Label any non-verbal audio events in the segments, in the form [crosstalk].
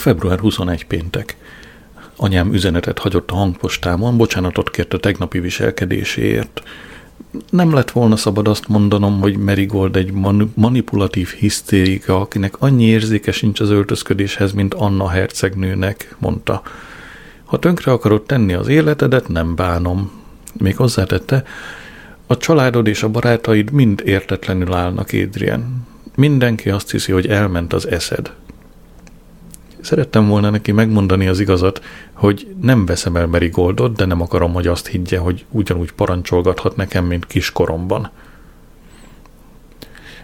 Február 21 péntek. Anyám üzenetet hagyott a hangpostámon, bocsánatot kért a tegnapi viselkedéséért. Nem lett volna szabad azt mondanom, hogy Merigold egy man- manipulatív hisztérika, akinek annyi érzéke sincs az öltözködéshez, mint Anna hercegnőnek, mondta. Ha tönkre akarod tenni az életedet, nem bánom. Még hozzátette, a családod és a barátaid mind értetlenül állnak, Adrian. Mindenki azt hiszi, hogy elment az eszed. Szerettem volna neki megmondani az igazat, hogy nem veszem el Goldot, de nem akarom, hogy azt higgye, hogy ugyanúgy parancsolgathat nekem, mint kiskoromban.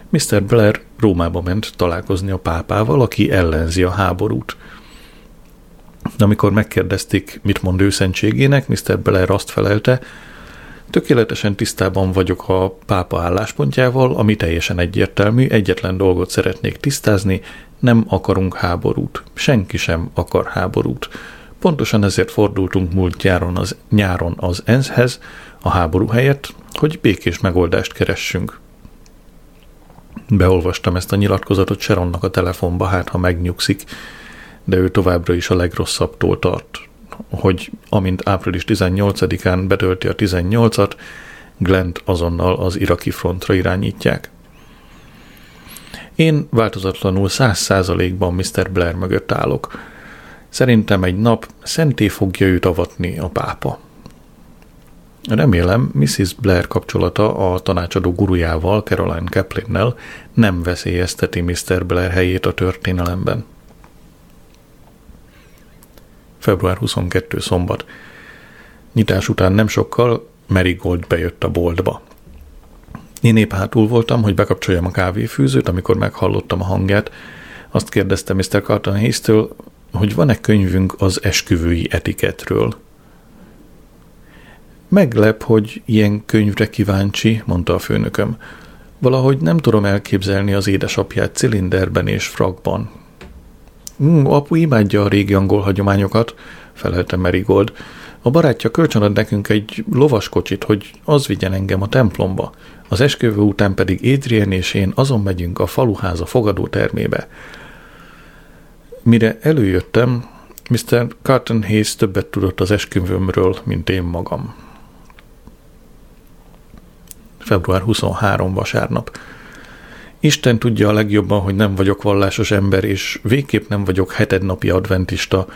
Mr. Blair Rómába ment találkozni a pápával, aki ellenzi a háborút. De amikor megkérdezték, mit mond őszentségének, Mr. Blair azt felelte, Tökéletesen tisztában vagyok a pápa álláspontjával, ami teljesen egyértelmű, egyetlen dolgot szeretnék tisztázni, nem akarunk háborút. Senki sem akar háborút. Pontosan ezért fordultunk múlt nyáron az, nyáron az ENSZ-hez, a háború helyett, hogy békés megoldást keressünk. Beolvastam ezt a nyilatkozatot Sharonnak a telefonba, hát ha megnyugszik, de ő továbbra is a legrosszabbtól tart hogy amint április 18-án betölti a 18-at, Glent azonnal az iraki frontra irányítják. Én változatlanul száz százalékban Mr. Blair mögött állok. Szerintem egy nap szenté fogja őt avatni a pápa. Remélem, Mrs. Blair kapcsolata a tanácsadó gurujával, Caroline Kaplinnel nem veszélyezteti Mr. Blair helyét a történelemben február 22 szombat. Nyitás után nem sokkal Marigold bejött a boltba. Én épp hátul voltam, hogy bekapcsoljam a kávéfűzőt, amikor meghallottam a hangját. Azt kérdezte Mr. Carton Hayes-től, hogy van-e könyvünk az esküvői etiketről. Meglep, hogy ilyen könyvre kíváncsi, mondta a főnököm. Valahogy nem tudom elképzelni az édesapját cilinderben és frakban. Mm, apu imádja a régi angol hagyományokat, felelte Marigold. A barátja kölcsönad nekünk egy lovaskocsit, hogy az vigyen engem a templomba. Az esküvő után pedig Adrian és én azon megyünk a faluháza fogadó termébe. Mire előjöttem, Mr. Carton Hayes többet tudott az esküvőmről, mint én magam. Február 23 vasárnap. Isten tudja a legjobban, hogy nem vagyok vallásos ember, és végképp nem vagyok hetednapi adventista,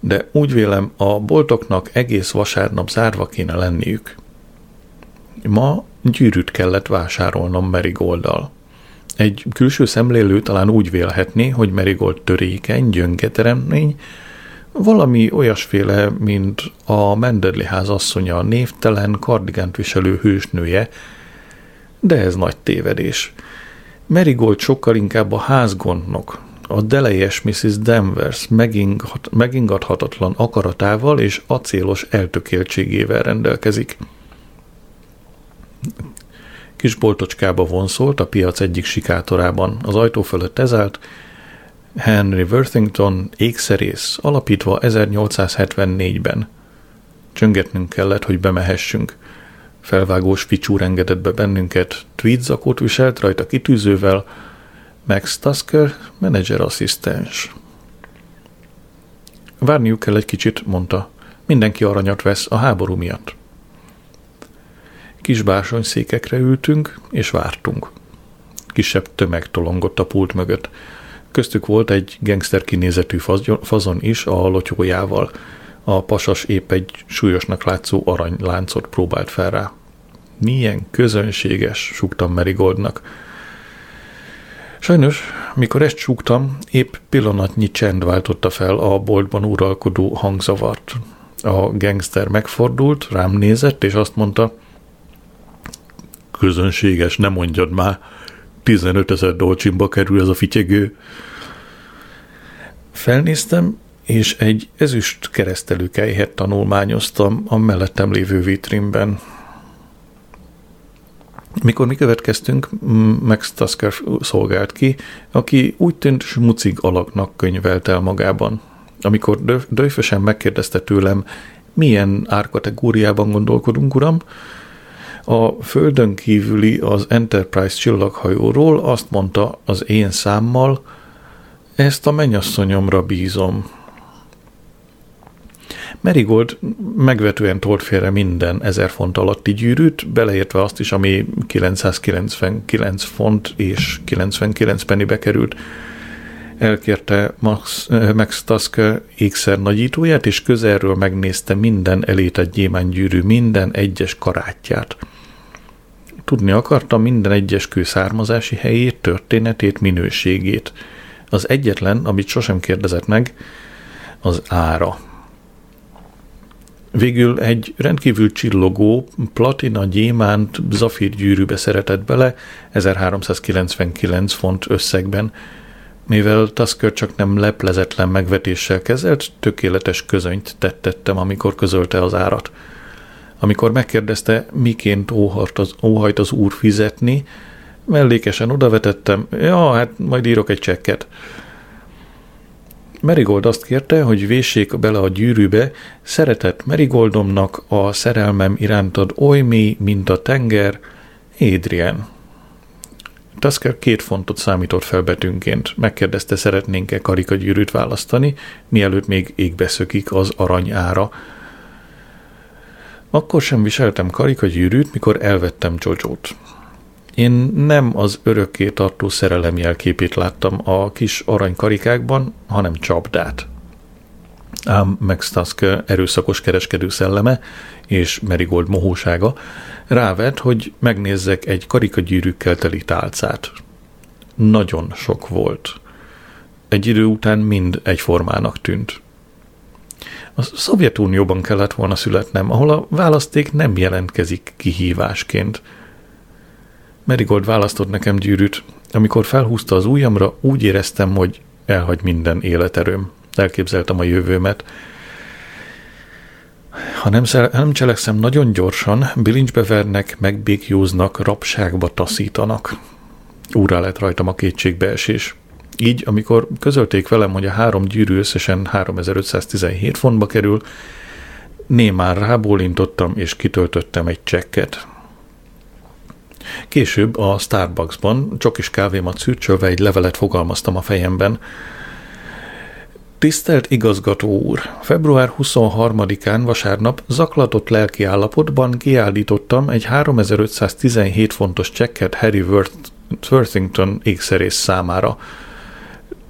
de úgy vélem, a boltoknak egész vasárnap zárva kéne lenniük. Ma gyűrűt kellett vásárolnom Merigolddal. Egy külső szemlélő talán úgy vélhetné, hogy Merigold törékeny, gyöngeteremnény, valami olyasféle, mint a Menderli ház asszonya, névtelen, kardigánt viselő hősnője, de ez nagy tévedés – Merigold sokkal inkább a házgondnok, a delejes Mrs. Danvers megingat, megingathatatlan akaratával és acélos eltökéltségével rendelkezik. Kis boltocskába vonszolt a piac egyik sikátorában. Az ajtó fölött ezált Henry Worthington ékszerész, alapítva 1874-ben. Csöngetnünk kellett, hogy bemehessünk. Felvágós ficsúr engedett be bennünket, tweed zakót viselt rajta kitűzővel, Max Tusker, menedzser asszisztens. Várniuk kell egy kicsit, mondta. Mindenki aranyat vesz a háború miatt. Kis székekre ültünk, és vártunk. Kisebb tömeg tolongott a pult mögött. Köztük volt egy gangster kinézetű fazon is a lotyójával. A pasas épp egy súlyosnak látszó aranyláncot próbált fel rá. Milyen közönséges, súgtam Merigoldnak. Sajnos, mikor ezt súgtam, épp pillanatnyi csend váltotta fel a boltban uralkodó hangzavart. A gangster megfordult, rám nézett, és azt mondta, közönséges, ne mondjad már, 15 ezer dolcsimba kerül ez a fityegő. Felnéztem, és egy ezüst keresztelőkelyhet tanulmányoztam a mellettem lévő vitrínben. Mikor mi következtünk, Max Tusker szolgált ki, aki úgy tűnt smucig alaknak könyvelt el magában. Amikor döjfösen megkérdezte tőlem, milyen árkategóriában gondolkodunk, uram, a földön kívüli az Enterprise csillaghajóról azt mondta az én számmal Ezt a mennyasszonyomra bízom. Merigold megvetően tolt félre minden 1000 font alatti gyűrűt, beleértve azt is, ami 999 font és 99 pennybe került. Elkérte Max, eh, Max Tusker ékszer nagyítóját, és közelről megnézte minden elétett gyémánygyűrű, minden egyes karátját. Tudni akarta minden egyes kő származási helyét, történetét, minőségét. Az egyetlen, amit sosem kérdezett meg, az ára. Végül egy rendkívül csillogó, platina, gyémánt, zafír gyűrűbe szeretett bele 1399 font összegben, mivel Tusker csak nem leplezetlen megvetéssel kezelt, tökéletes közönyt tettettem, amikor közölte az árat. Amikor megkérdezte, miként óhajt az, óhajt az úr fizetni, mellékesen odavetettem, ja, hát majd írok egy csekket. Merigold azt kérte, hogy véssék bele a gyűrűbe, szeretett Merigoldomnak a szerelmem irántad oly mély, mint a tenger, Adrian. Tusker két fontot számított fel betűnként. Megkérdezte, szeretnénk-e karikagyűrűt választani, mielőtt még égbe szökik az arany ára. Akkor sem viseltem karikagyűrűt, mikor elvettem Jojo-t. Én nem az örökké tartó szerelem jelképét láttam a kis aranykarikákban, hanem csapdát. Ám Max Tusk erőszakos kereskedő szelleme és Merigold mohósága rávet, hogy megnézzek egy karikagyűrűkkel teli tálcát. Nagyon sok volt. Egy idő után mind egyformának tűnt. A Szovjetunióban kellett volna születnem, ahol a választék nem jelentkezik kihívásként – Merigold választott nekem gyűrűt. Amikor felhúzta az ujjamra, úgy éreztem, hogy elhagy minden életerőm. Elképzeltem a jövőmet. Ha nem, ha nem cselekszem nagyon gyorsan, bilincsbe vernek, megbékjóznak, rabságba taszítanak. Úrá lett rajtam a kétségbeesés. Így, amikor közölték velem, hogy a három gyűrű összesen 3517 fontba kerül, némán rábólintottam és kitöltöttem egy csekket. Később a Starbucksban csokis kávémat szürcsölve egy levelet fogalmaztam a fejemben. Tisztelt igazgató úr! Február 23-án vasárnap zaklatott lelki állapotban kiállítottam egy 3517 fontos csekket Harry Worthington ékszerész számára.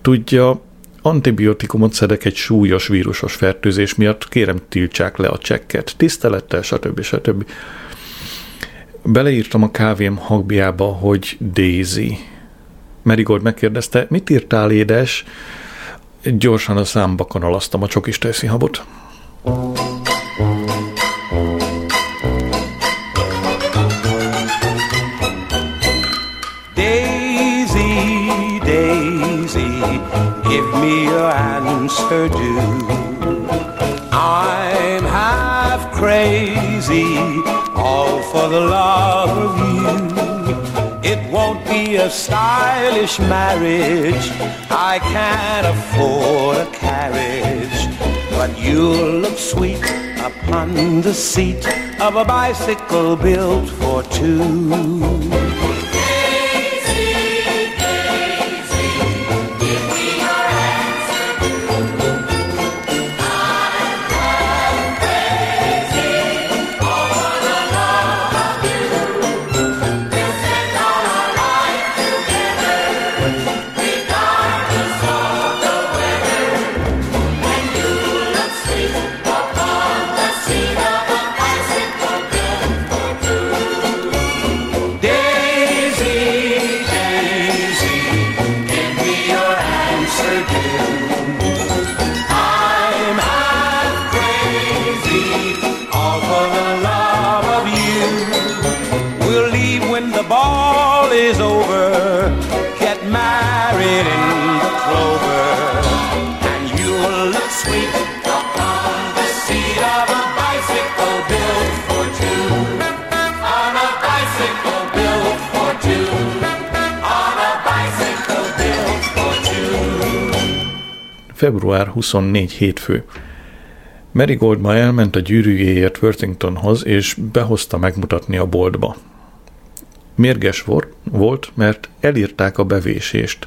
Tudja, antibiotikumot szedek egy súlyos vírusos fertőzés miatt, kérem tiltsák le a csekket. Tisztelettel, stb. stb beleírtam a kávém hagbiába, hogy Daisy. Merigold megkérdezte, mit írtál, édes? Gyorsan a számba kanalaztam a csokis habot. Daisy, Daisy, give me your answer due. I'm half crazy all for the love of you. It won't be a stylish marriage. I can't afford a carriage. But you'll look sweet upon the seat of a bicycle built for two. Február 24 hétfő. Marigold ma elment a gyűrűjéért Worthingtonhoz, és behozta megmutatni a boltba. Mérges volt, mert elírták a bevésést.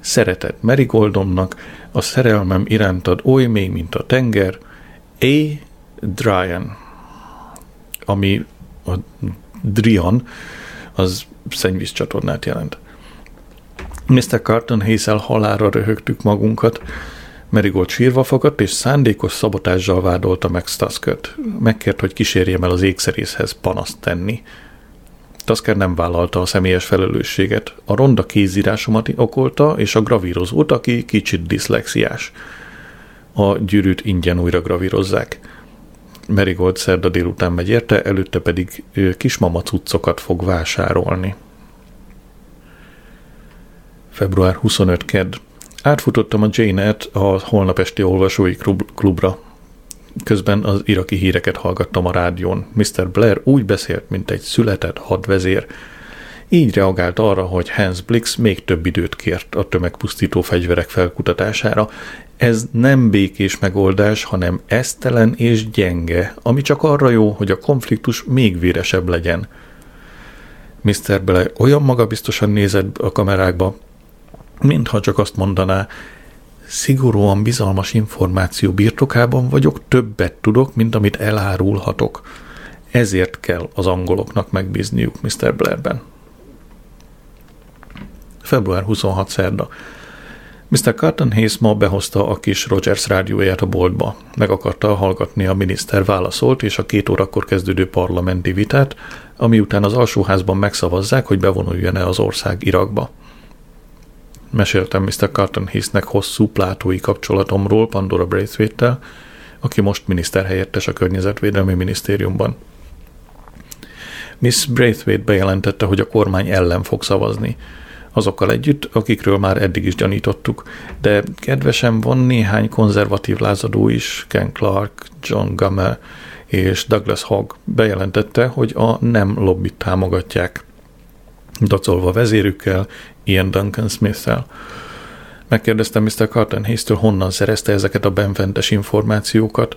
Szeretett Merigoldomnak, a szerelmem irántad oly mély, mint a tenger, A. Dryan, ami a Drian, az szennyvíz csatornát jelent. Mr. Carton Hazel halára röhögtük magunkat, Merigold sírva fogadt, és szándékos szabotással vádolta meg Staskert. Megkért, hogy kísérjem el az ékszerészhez panaszt tenni. Tasker nem vállalta a személyes felelősséget. A ronda kézírásomat okolta, és a gravírozót, aki kicsit diszlexiás. A gyűrűt ingyen újra gravírozzák. Merigold szerda délután megy érte, előtte pedig kismama cuccokat fog vásárolni. Február 25 kedd. Átfutottam a Jane-et a holnap esti olvasói klubra. Közben az iraki híreket hallgattam a rádión. Mr. Blair úgy beszélt, mint egy született hadvezér. Így reagált arra, hogy Hans Blix még több időt kért a tömegpusztító fegyverek felkutatására. Ez nem békés megoldás, hanem esztelen és gyenge, ami csak arra jó, hogy a konfliktus még véresebb legyen. Mr. Blair olyan magabiztosan nézett a kamerákba, mintha csak azt mondaná, szigorúan bizalmas információ birtokában vagyok, többet tudok, mint amit elárulhatok. Ezért kell az angoloknak megbízniuk Mr. Blairben. Február 26 szerda. Mr. Carton Hayes ma behozta a kis Rogers rádióját a boltba. Meg akarta hallgatni a miniszter válaszolt és a két órakor kezdődő parlamenti vitát, ami után az alsóházban megszavazzák, hogy bevonuljon-e az ország Irakba. Meséltem Mr. Carton Hisznek hosszú plátói kapcsolatomról Pandora braithwaite aki most miniszterhelyettes a Környezetvédelmi Minisztériumban. Miss Braithwaite bejelentette, hogy a kormány ellen fog szavazni. Azokkal együtt, akikről már eddig is gyanítottuk, de kedvesem van néhány konzervatív lázadó is, Ken Clark, John Gammel és Douglas Hogg bejelentette, hogy a nem lobbit támogatják dacolva vezérükkel, Ian Duncan Smith-tel. Megkérdeztem Mr. Carton Hayes-től, honnan szerezte ezeket a benfentes információkat.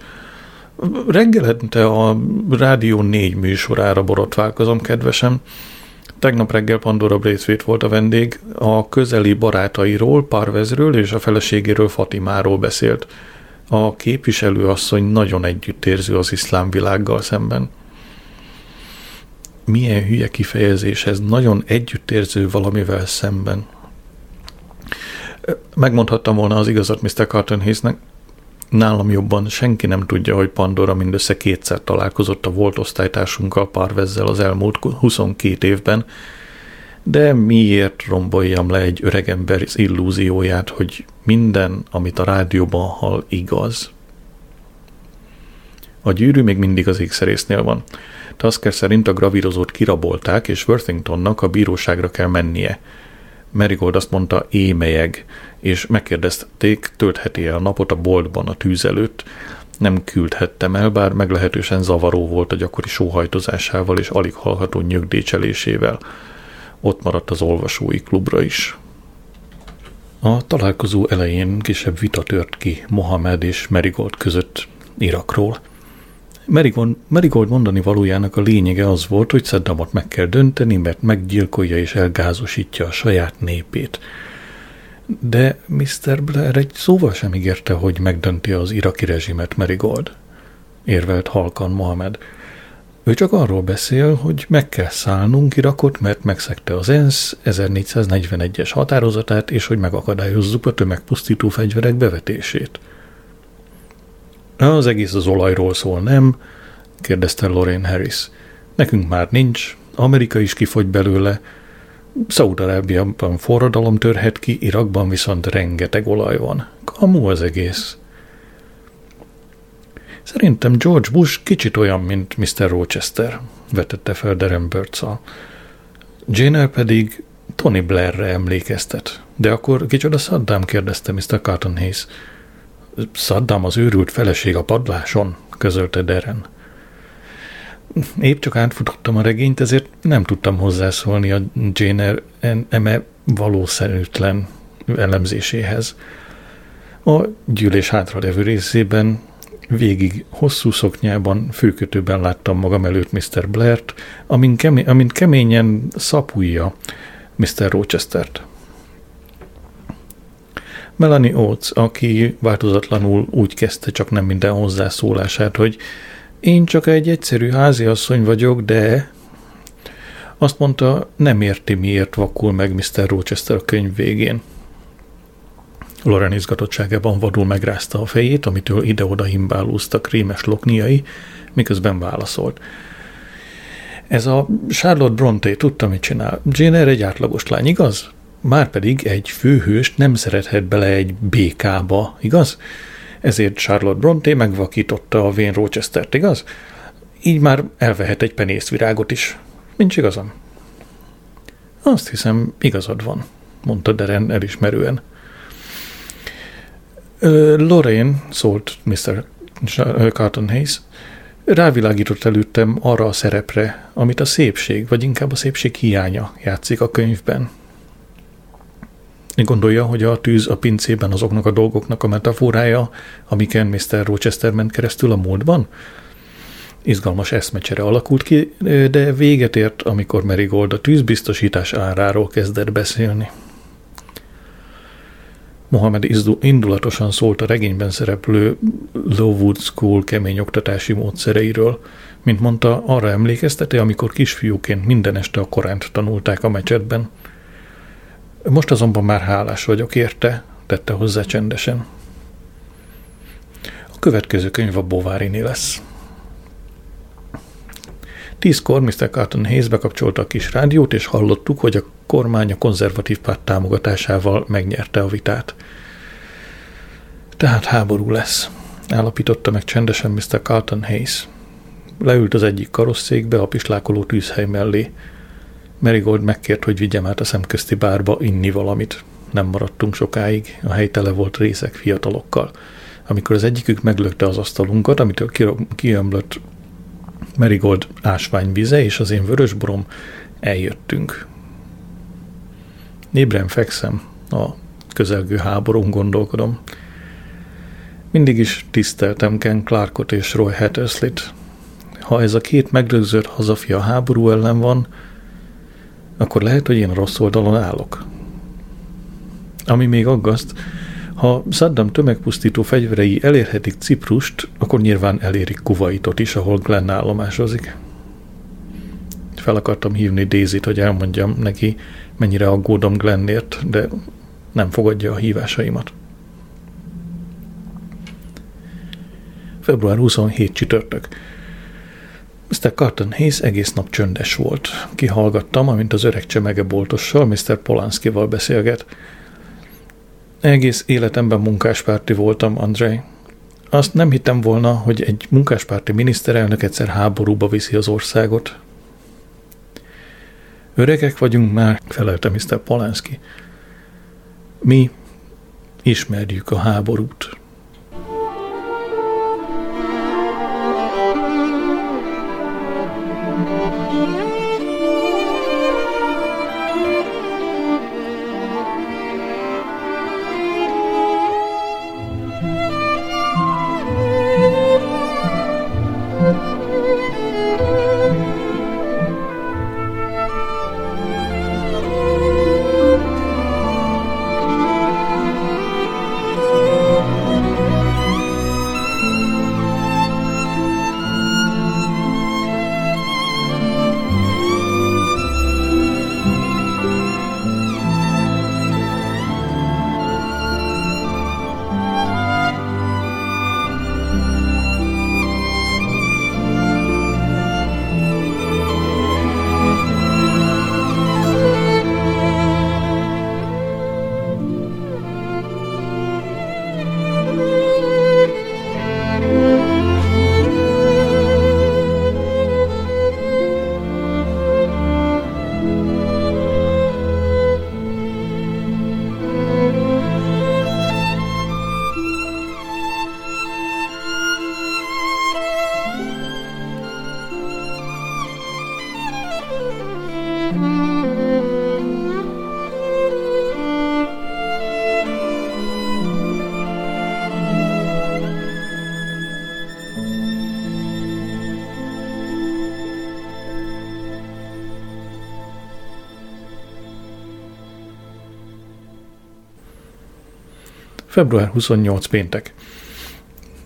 Reggelente a Rádió 4 műsorára borotválkozom, kedvesem. Tegnap reggel Pandora Braithwaite volt a vendég, a közeli barátairól, Parvezről és a feleségéről Fatimáról beszélt. A képviselőasszony nagyon együttérző az iszlám világgal szemben milyen hülye kifejezés ez, nagyon együttérző valamivel szemben. Megmondhattam volna az igazat Mr. Carton Hayesnek, nálam jobban senki nem tudja, hogy Pandora mindössze kétszer találkozott a volt osztálytársunkkal Parvezzel az elmúlt 22 évben, de miért romboljam le egy öregember illúzióját, hogy minden, amit a rádióban hall, igaz? A gyűrű még mindig az ékszerésznél van. Tasker szerint a gravírozót kirabolták, és Worthingtonnak a bíróságra kell mennie. Merigold azt mondta, émelyeg, és megkérdezték, töltheti el a napot a boltban a tűz előtt. Nem küldhettem el, bár meglehetősen zavaró volt a gyakori sóhajtozásával és alig hallható nyögdécselésével. Ott maradt az olvasói klubra is. A találkozó elején kisebb vita tört ki Mohamed és Merigold között Irakról – Marigold, Marigold mondani valójának a lényege az volt, hogy Saddamot meg kell dönteni, mert meggyilkolja és elgázosítja a saját népét. De Mr. Blair egy szóval sem ígérte, hogy megdönti az iraki rezsimet Marigold. Érvelt halkan Mohamed. Ő csak arról beszél, hogy meg kell szállnunk Irakot, mert megszegte az ENSZ 1441-es határozatát, és hogy megakadályozzuk a tömegpusztító fegyverek bevetését – az egész az olajról szól, nem? kérdezte Lorraine Harris. Nekünk már nincs, Amerika is kifogy belőle, Szaúd-Arábiában forradalom törhet ki, Irakban viszont rengeteg olaj van. Kamu az egész. Szerintem George Bush kicsit olyan, mint Mr. Rochester, vetette fel Darren Birdsall. Jane pedig Tony Blairre emlékeztet. De akkor kicsoda Saddam kérdezte Mr. Carton Hayes. Saddam az őrült feleség a padláson, közölte Deren. Épp csak átfutottam a regényt, ezért nem tudtam hozzászólni a Jane eme valószerűtlen elemzéséhez. A gyűlés hátralevő részében végig hosszú szoknyában, főkötőben láttam magam előtt Mr. Blair-t, amint keményen szapulja Mr. Rochester-t. Melanie Oates, aki változatlanul úgy kezdte csak nem minden hozzászólását, hogy én csak egy egyszerű háziasszony vagyok, de azt mondta, nem érti, miért vakul meg Mr. Rochester a könyv végén. Loren izgatottságában vadul megrázta a fejét, amitől ide-oda himbálóztak rémes lokniai, miközben válaszolt. Ez a Charlotte Bronte tudta, mit csinál. Jane Eyre egy átlagos lány, igaz? Márpedig egy főhőst nem szerethet bele egy békába, igaz? Ezért Charlotte Bronte megvakította a Vén Rochester-t, igaz? Így már elvehet egy penészvirágot is. Nincs igazam? Azt hiszem, igazad van, mondta Deren elismerően. Lorraine, szólt Mr. Carton Hayes, rávilágított előttem arra a szerepre, amit a szépség, vagy inkább a szépség hiánya játszik a könyvben. Gondolja, hogy a tűz a pincében azoknak a dolgoknak a metaforája, amiken Mr. Rochester ment keresztül a múltban? Izgalmas eszmecsere alakult ki, de véget ért, amikor Merigold a tűzbiztosítás áráról kezdett beszélni. Mohamed indulatosan szólt a regényben szereplő Lowood School kemény oktatási módszereiről. Mint mondta, arra emlékezteti, amikor kisfiúként minden este a Koránt tanulták a mecsetben. Most azonban már hálás vagyok érte, tette hozzá csendesen. A következő könyv a Bováriné lesz. Tízkor Mr. Carton Hayes bekapcsolta a kis rádiót, és hallottuk, hogy a kormány a konzervatív párt támogatásával megnyerte a vitát. Tehát háború lesz, állapította meg csendesen Mr. Carlton Hayes. Leült az egyik karosszékbe a pislákoló tűzhely mellé. Merigold megkért, hogy vigyem át a szemközti bárba inni valamit. Nem maradtunk sokáig, a hely tele volt részek fiatalokkal. Amikor az egyikük meglökte az asztalunkat, amitől kiömlött Merigold ásványvize és az én vörösborom, eljöttünk. Nébren fekszem, a közelgő háborún gondolkodom. Mindig is tiszteltem Ken Clarkot és Roy Hatterslit. Ha ez a két megrögzött hazafia háború ellen van, akkor lehet, hogy én a rossz oldalon állok. Ami még aggaszt, ha Saddam tömegpusztító fegyverei elérhetik Ciprust, akkor nyilván elérik Kuwaitot is, ahol Glenn állomásozik. Fel akartam hívni Dézit, hogy elmondjam neki, mennyire aggódom Glennért, de nem fogadja a hívásaimat. Február 27 csütörtök. Mr. Carton Hayes egész nap csöndes volt. Kihallgattam, amint az öreg csemegeboltossal, Mr. Polanskival beszélget. Egész életemben munkáspárti voltam, Andrei. Azt nem hittem volna, hogy egy munkáspárti miniszterelnök egyszer háborúba viszi az országot. Öregek vagyunk már, felelte Mr. Polanski. Mi ismerjük a háborút. Február 28 péntek.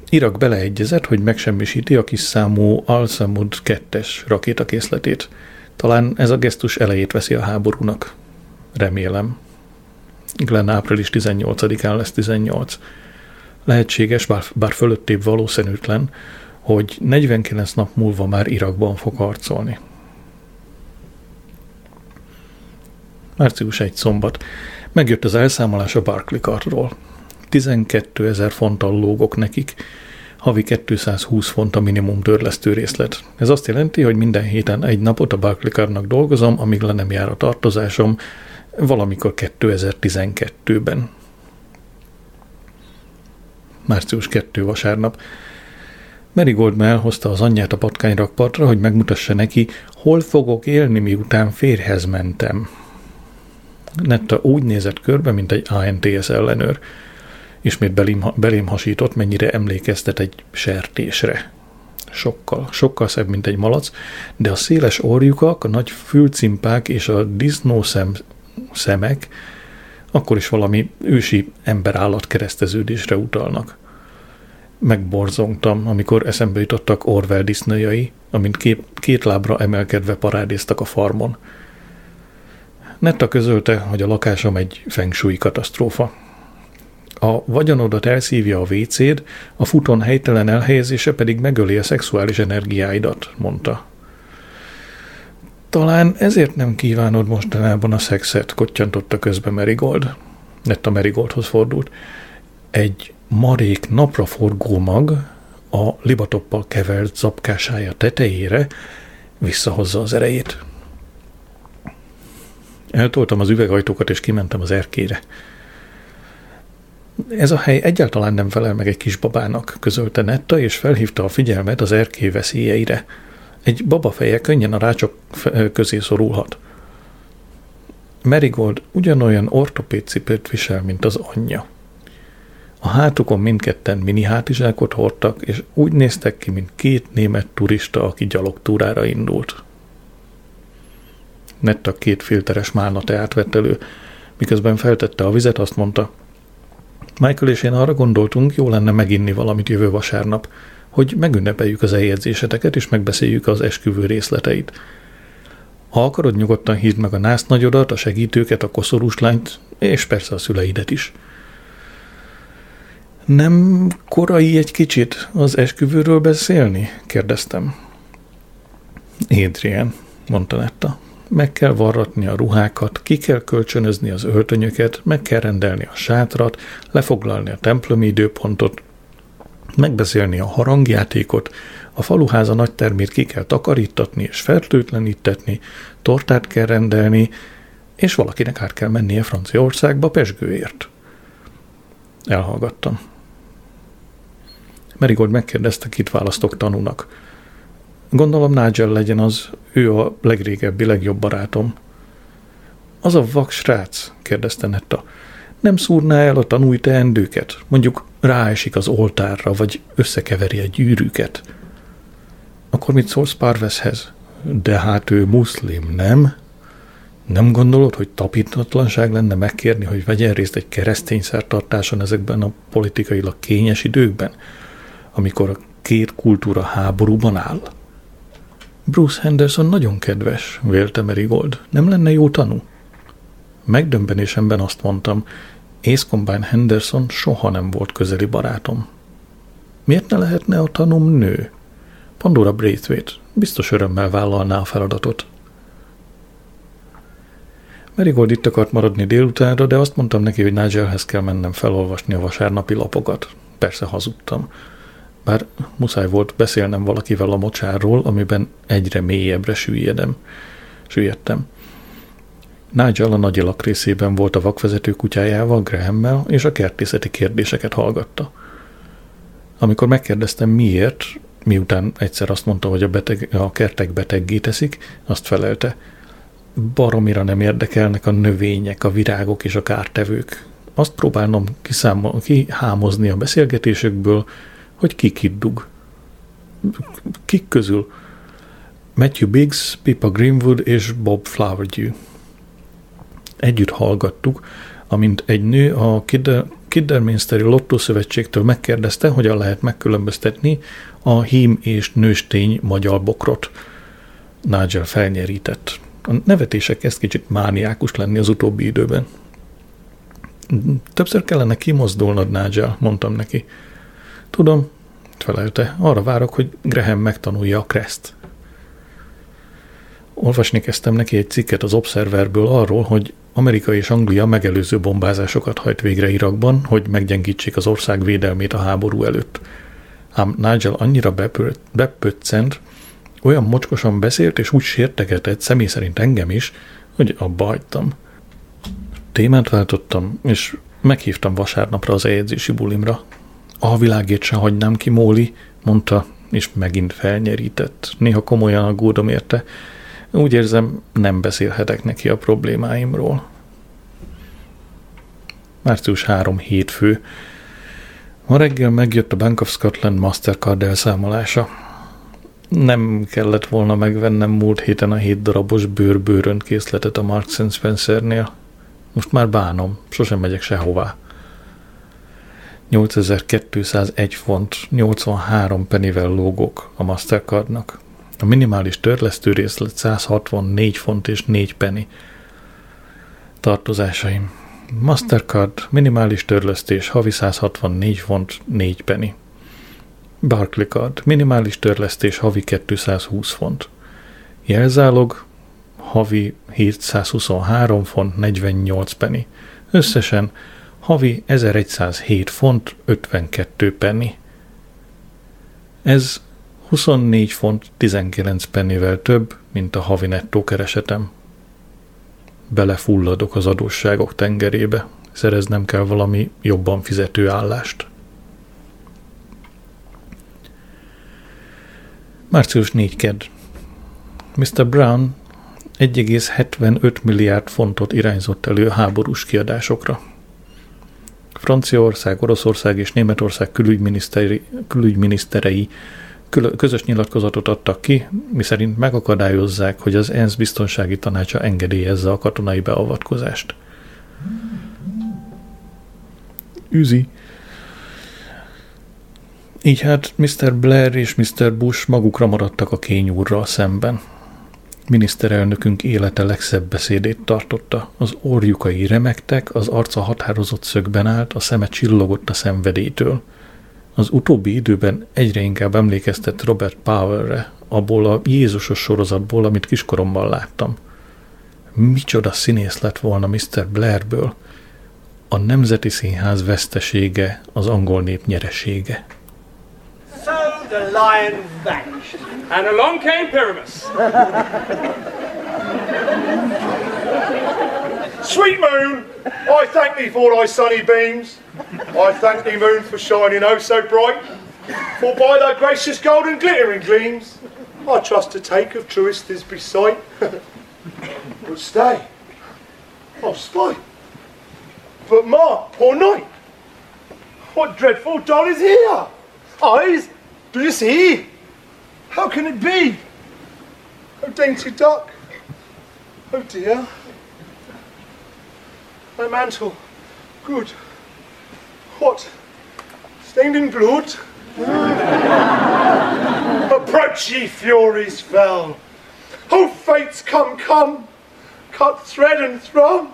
Irak beleegyezett, hogy megsemmisíti a kis számú Al-Samud 2-es rakétakészletét. Talán ez a gesztus elejét veszi a háborúnak. Remélem. Glenn április 18-án lesz 18. Lehetséges, bár, bár fölöttébb valószínűtlen, hogy 49 nap múlva már Irakban fog harcolni. Március 1 szombat. Megjött az elszámolás a Barclay kartról. 12 ezer fonttal lógok nekik, havi 220 font a minimum törlesztő részlet. Ez azt jelenti, hogy minden héten egy napot a Barclaycardnak dolgozom, amíg le nem jár a tartozásom, valamikor 2012-ben. Március 2 vasárnap. Marigold elhozta az anyját a patkányrakpartra, hogy megmutassa neki, hol fogok élni, miután férhez mentem. Netta úgy nézett körbe, mint egy ANTS ellenőr. Ismét belém, belém hasított, mennyire emlékeztet egy sertésre. Sokkal, sokkal szebb, mint egy malac, de a széles orjukak, a nagy fülcimpák és a disznószem szemek akkor is valami ősi emberállat kereszteződésre utalnak. Megborzongtam, amikor eszembe jutottak Orwell disznőjai, amint két, két lábra emelkedve parádéztak a farmon. Netta közölte, hogy a lakásom egy feng shui katasztrófa. A vagyonodat elszívja a vécéd, a futon helytelen elhelyezése pedig megöli a szexuális energiáidat, mondta. Talán ezért nem kívánod mostanában a szexet, kottyantotta közbe Merigold. Netta Merigoldhoz fordult. Egy marék napraforgó mag a libatoppal kevert zapkásája tetejére visszahozza az erejét. Eltoltam az üvegajtókat, és kimentem az erkére. Ez a hely egyáltalán nem felel meg egy kisbabának, közölte Netta, és felhívta a figyelmet az erké veszélyeire. Egy babafeje könnyen a rácsok közé szorulhat. Marigold ugyanolyan ortopéd cipőt visel, mint az anyja. A hátukon mindketten mini hátizsákot hordtak, és úgy néztek ki, mint két német turista, aki gyalogtúrára indult. Netta két filteres málna teát vett elő, miközben feltette a vizet, azt mondta, Michael és én arra gondoltunk, jó lenne meginni valamit jövő vasárnap, hogy megünnepeljük az eljegyzéseteket, és megbeszéljük az esküvő részleteit. Ha akarod, nyugodtan hívd meg a násznagyodat, a segítőket, a koszorús lányt, és persze a szüleidet is. Nem korai egy kicsit az esküvőről beszélni? kérdeztem. Adrian, mondta Netta. Meg kell varratni a ruhákat, ki kell kölcsönözni az öltönyöket, meg kell rendelni a sátrat, lefoglalni a templomi időpontot, megbeszélni a harangjátékot, a faluháza nagy termét ki kell takarítatni és fertőtlenítetni, tortát kell rendelni, és valakinek át kell mennie Franciaországba pesgőért. Elhallgattam. Merigold megkérdezte, kit választok tanúnak. Gondolom Nigel legyen az, ő a legrégebbi, legjobb barátom. Az a vak srác, kérdezte Netta. Nem szúrná el a tanúi teendőket? Mondjuk ráesik az oltárra, vagy összekeveri a gyűrűket. Akkor mit szólsz Parveshez? De hát ő muszlim, nem? Nem gondolod, hogy tapintatlanság lenne megkérni, hogy vegyen részt egy keresztény szertartáson ezekben a politikailag kényes időkben, amikor a két kultúra háborúban áll? Bruce Henderson nagyon kedves, vélte Marigold. Nem lenne jó tanú? Megdömbenésemben azt mondtam, Ace Combine Henderson soha nem volt közeli barátom. Miért ne lehetne a tanum nő? Pandora Braithwaite biztos örömmel vállalná a feladatot. Marigold itt akart maradni délutánra, de azt mondtam neki, hogy Nigelhez kell mennem felolvasni a vasárnapi lapokat. Persze hazudtam. Bár muszáj volt beszélnem valakivel a mocsárról, amiben egyre mélyebbre süllyedem. Süllyedtem. Nigel a nagy részében volt a vakvezető kutyájával, Grahammel, és a kertészeti kérdéseket hallgatta. Amikor megkérdeztem miért, miután egyszer azt mondta, hogy a, beteg, a kertek beteggé teszik, azt felelte. Baromira nem érdekelnek a növények, a virágok és a kártevők. Azt próbálnom kiszámol, kihámozni a beszélgetésükből, hogy ki kit dug. Kik közül? Matthew Biggs, Pippa Greenwood és Bob Flowerdew. Együtt hallgattuk amint egy nő a Kidderminsteri Lotto Szövetségtől megkérdezte, hogyan lehet megkülönböztetni a hím és nőstény magyar bokrot. Nigel felnyerített. A nevetések kezd kicsit mániákus lenni az utóbbi időben. Többször kellene kimozdulnod, Nigel, mondtam neki. Tudom, felelte, arra várok, hogy Graham megtanulja a kreszt. Olvasni kezdtem neki egy cikket az Observerből arról, hogy Amerika és Anglia megelőző bombázásokat hajt végre Irakban, hogy meggyengítsék az ország védelmét a háború előtt. Ám Nigel annyira bepöccent, olyan mocskosan beszélt és úgy sértegetett, személy szerint engem is, hogy abba hagytam. Témát váltottam, és meghívtam vasárnapra az eljegyzési bulimra. A világét se hagynám ki, Móli, mondta, és megint felnyerített. Néha komolyan aggódom érte, úgy érzem, nem beszélhetek neki a problémáimról. Március 3 hétfő. Ma reggel megjött a Bank of Scotland Mastercard elszámolása. Nem kellett volna megvennem múlt héten a hét darabos bőr-bőrönt készletet a Marks Spencernél. Most már bánom, sosem megyek sehová. 8201 font, 83 pennivel lógok a Mastercardnak. A minimális törlesztő részlet 164 font és 4 penny. Tartozásaim. Mastercard, minimális törlesztés, havi 164 font, 4 penny. Barclaycard, minimális törlesztés, havi 220 font. Jelzálog, havi 723 font, 48 penny. Összesen havi 1107 font, 52 penny. Ez 24 font 19 pennivel több, mint a havi nettó keresetem. Belefulladok az adósságok tengerébe, szereznem kell valami jobban fizető állást. Március 4 ked. Mr. Brown 1,75 milliárd fontot irányzott elő háborús kiadásokra. Franciaország, Oroszország és Németország külügyminiszterei közös nyilatkozatot adtak ki, miszerint megakadályozzák, hogy az ENSZ biztonsági tanácsa engedélyezze a katonai beavatkozást. Üzi. Így hát Mr. Blair és Mr. Bush magukra maradtak a kényúrral szemben. Miniszterelnökünk élete legszebb beszédét tartotta. Az orjukai remektek, az arca határozott szögben állt, a szeme csillogott a szenvedélytől – az utóbbi időben egyre inkább emlékeztet Robert Powerre, abból a Jézusos sorozatból, amit kiskoromban láttam. Micsoda színész lett volna Mr. Blairből. A Nemzeti Színház vesztesége, az angol nép nyeresége. So the lion vanished, and along came Pyramus. Sweet moon, I thank thee for thy sunny beams. I thank thee, moon, for shining oh so bright. For by thy gracious golden glittering gleams, I trust to take of truest Thisbe sight. but stay, I'll spy. But mark, poor night, what dreadful doll is here? Eyes, do you see? How can it be? Oh, dainty duck, oh dear. My mantle, good. What? Stained in blood? [laughs] Approach ye furies fell. Oh, fates, come, come, cut thread and thrum.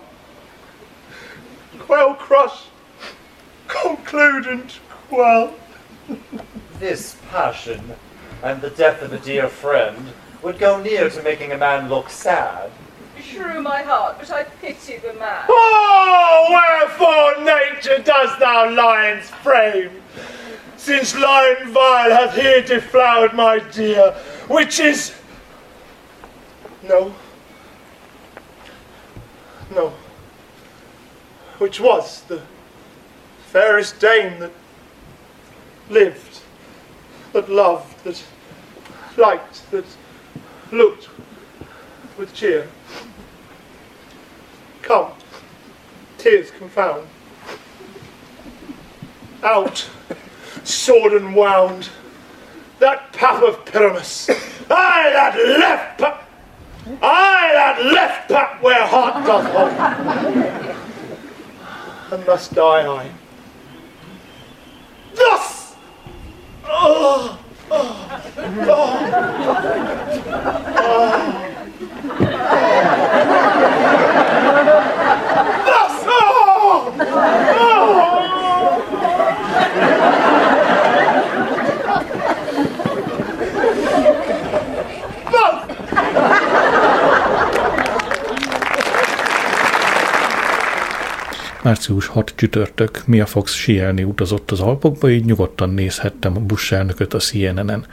Quell crush, conclude and quell. This passion and the death of a dear friend would go near to making a man look sad. Shrew my heart, but I pity the man. Oh, wherefore nature does thou lions frame? Since lion vile hath here deflowered my dear, which is... No. No. Which was the fairest dame that lived, that loved, that liked, that looked with cheer. Come, tears confound. Out, sword and wound. That pap of Pyramus. Aye, that left pap. Aye, that left pap where heart doth hold. and must die I. Thus! Ah! Oh! Oh! Oh! Március 6 csütörtök, Mia Fox sielni utazott az Alpokba, így nyugodtan nézhettem a Bush elnököt a CNN-en.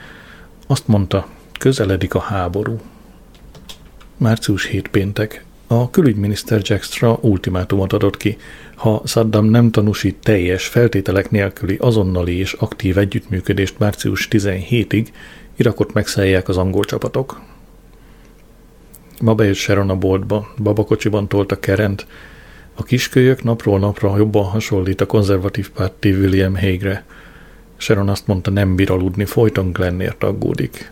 Azt mondta, közeledik a háború. Március 7 péntek. A külügyminiszter Jack Straw ultimátumot adott ki. Ha Saddam nem tanúsít teljes, feltételek nélküli, azonnali és aktív együttműködést március 17-ig, Irakot megszállják az angol csapatok. Ma bejött Sharon a boltba, babakocsiban tolt a kerent, a kiskölyök napról napra jobban hasonlít a konzervatív párti William Hague-re. Sharon azt mondta, nem bír aludni, folyton Glennért aggódik.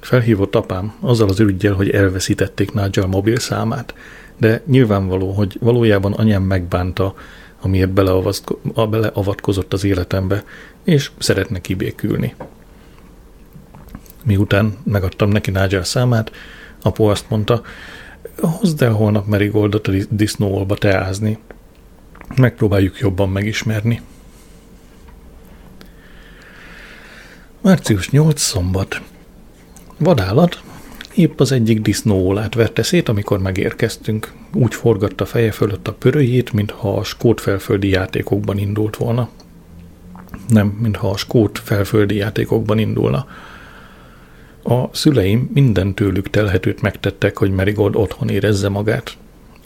Felhívott apám azzal az ürügyel, hogy elveszítették Nigel mobil számát, de nyilvánvaló, hogy valójában anyám megbánta, amiért beleavatkozott az életembe, és szeretne kibékülni. Miután megadtam neki Nigel számát, apu azt mondta, hozd el holnap Marigoldot a disznóolba teázni. Megpróbáljuk jobban megismerni. Március 8 szombat. Vadállat épp az egyik disznóólát verte szét, amikor megérkeztünk. Úgy forgatta feje fölött a pörőjét, mintha a skót felföldi játékokban indult volna. Nem, mintha a skót felföldi játékokban indulna. A szüleim minden tőlük telhetőt megtettek, hogy Merigold otthon érezze magát.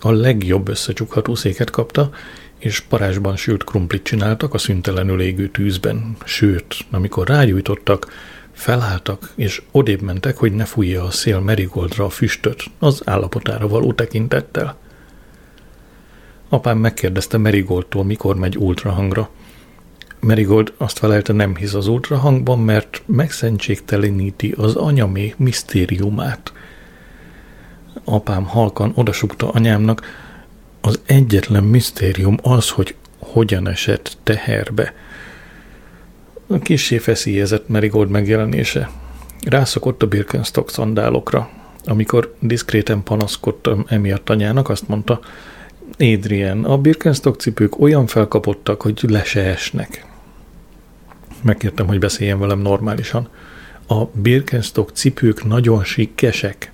A legjobb összecsukható széket kapta, és parázsban sült krumplit csináltak a szüntelenül égő tűzben. Sőt, amikor rágyújtottak, felálltak, és odébb mentek, hogy ne fújja a szél Merigoldra a füstöt, az állapotára való tekintettel. Apám megkérdezte Merigoldtól, mikor megy ultrahangra. Merigold azt felelte, nem hisz az ultrahangban, mert megszentségteleníti az anyamé misztériumát. Apám halkan odasukta anyámnak, az egyetlen misztérium az, hogy hogyan esett teherbe. Kissé feszélyezett Merigold megjelenése. Rászokott a Birkenstock szandálokra. Amikor diszkréten panaszkodtam emiatt anyának, azt mondta, Adrian, a Birkenstock cipők olyan felkapottak, hogy le se esnek. Megkértem, hogy beszéljen velem normálisan. A Birkenstock cipők nagyon sikkesek.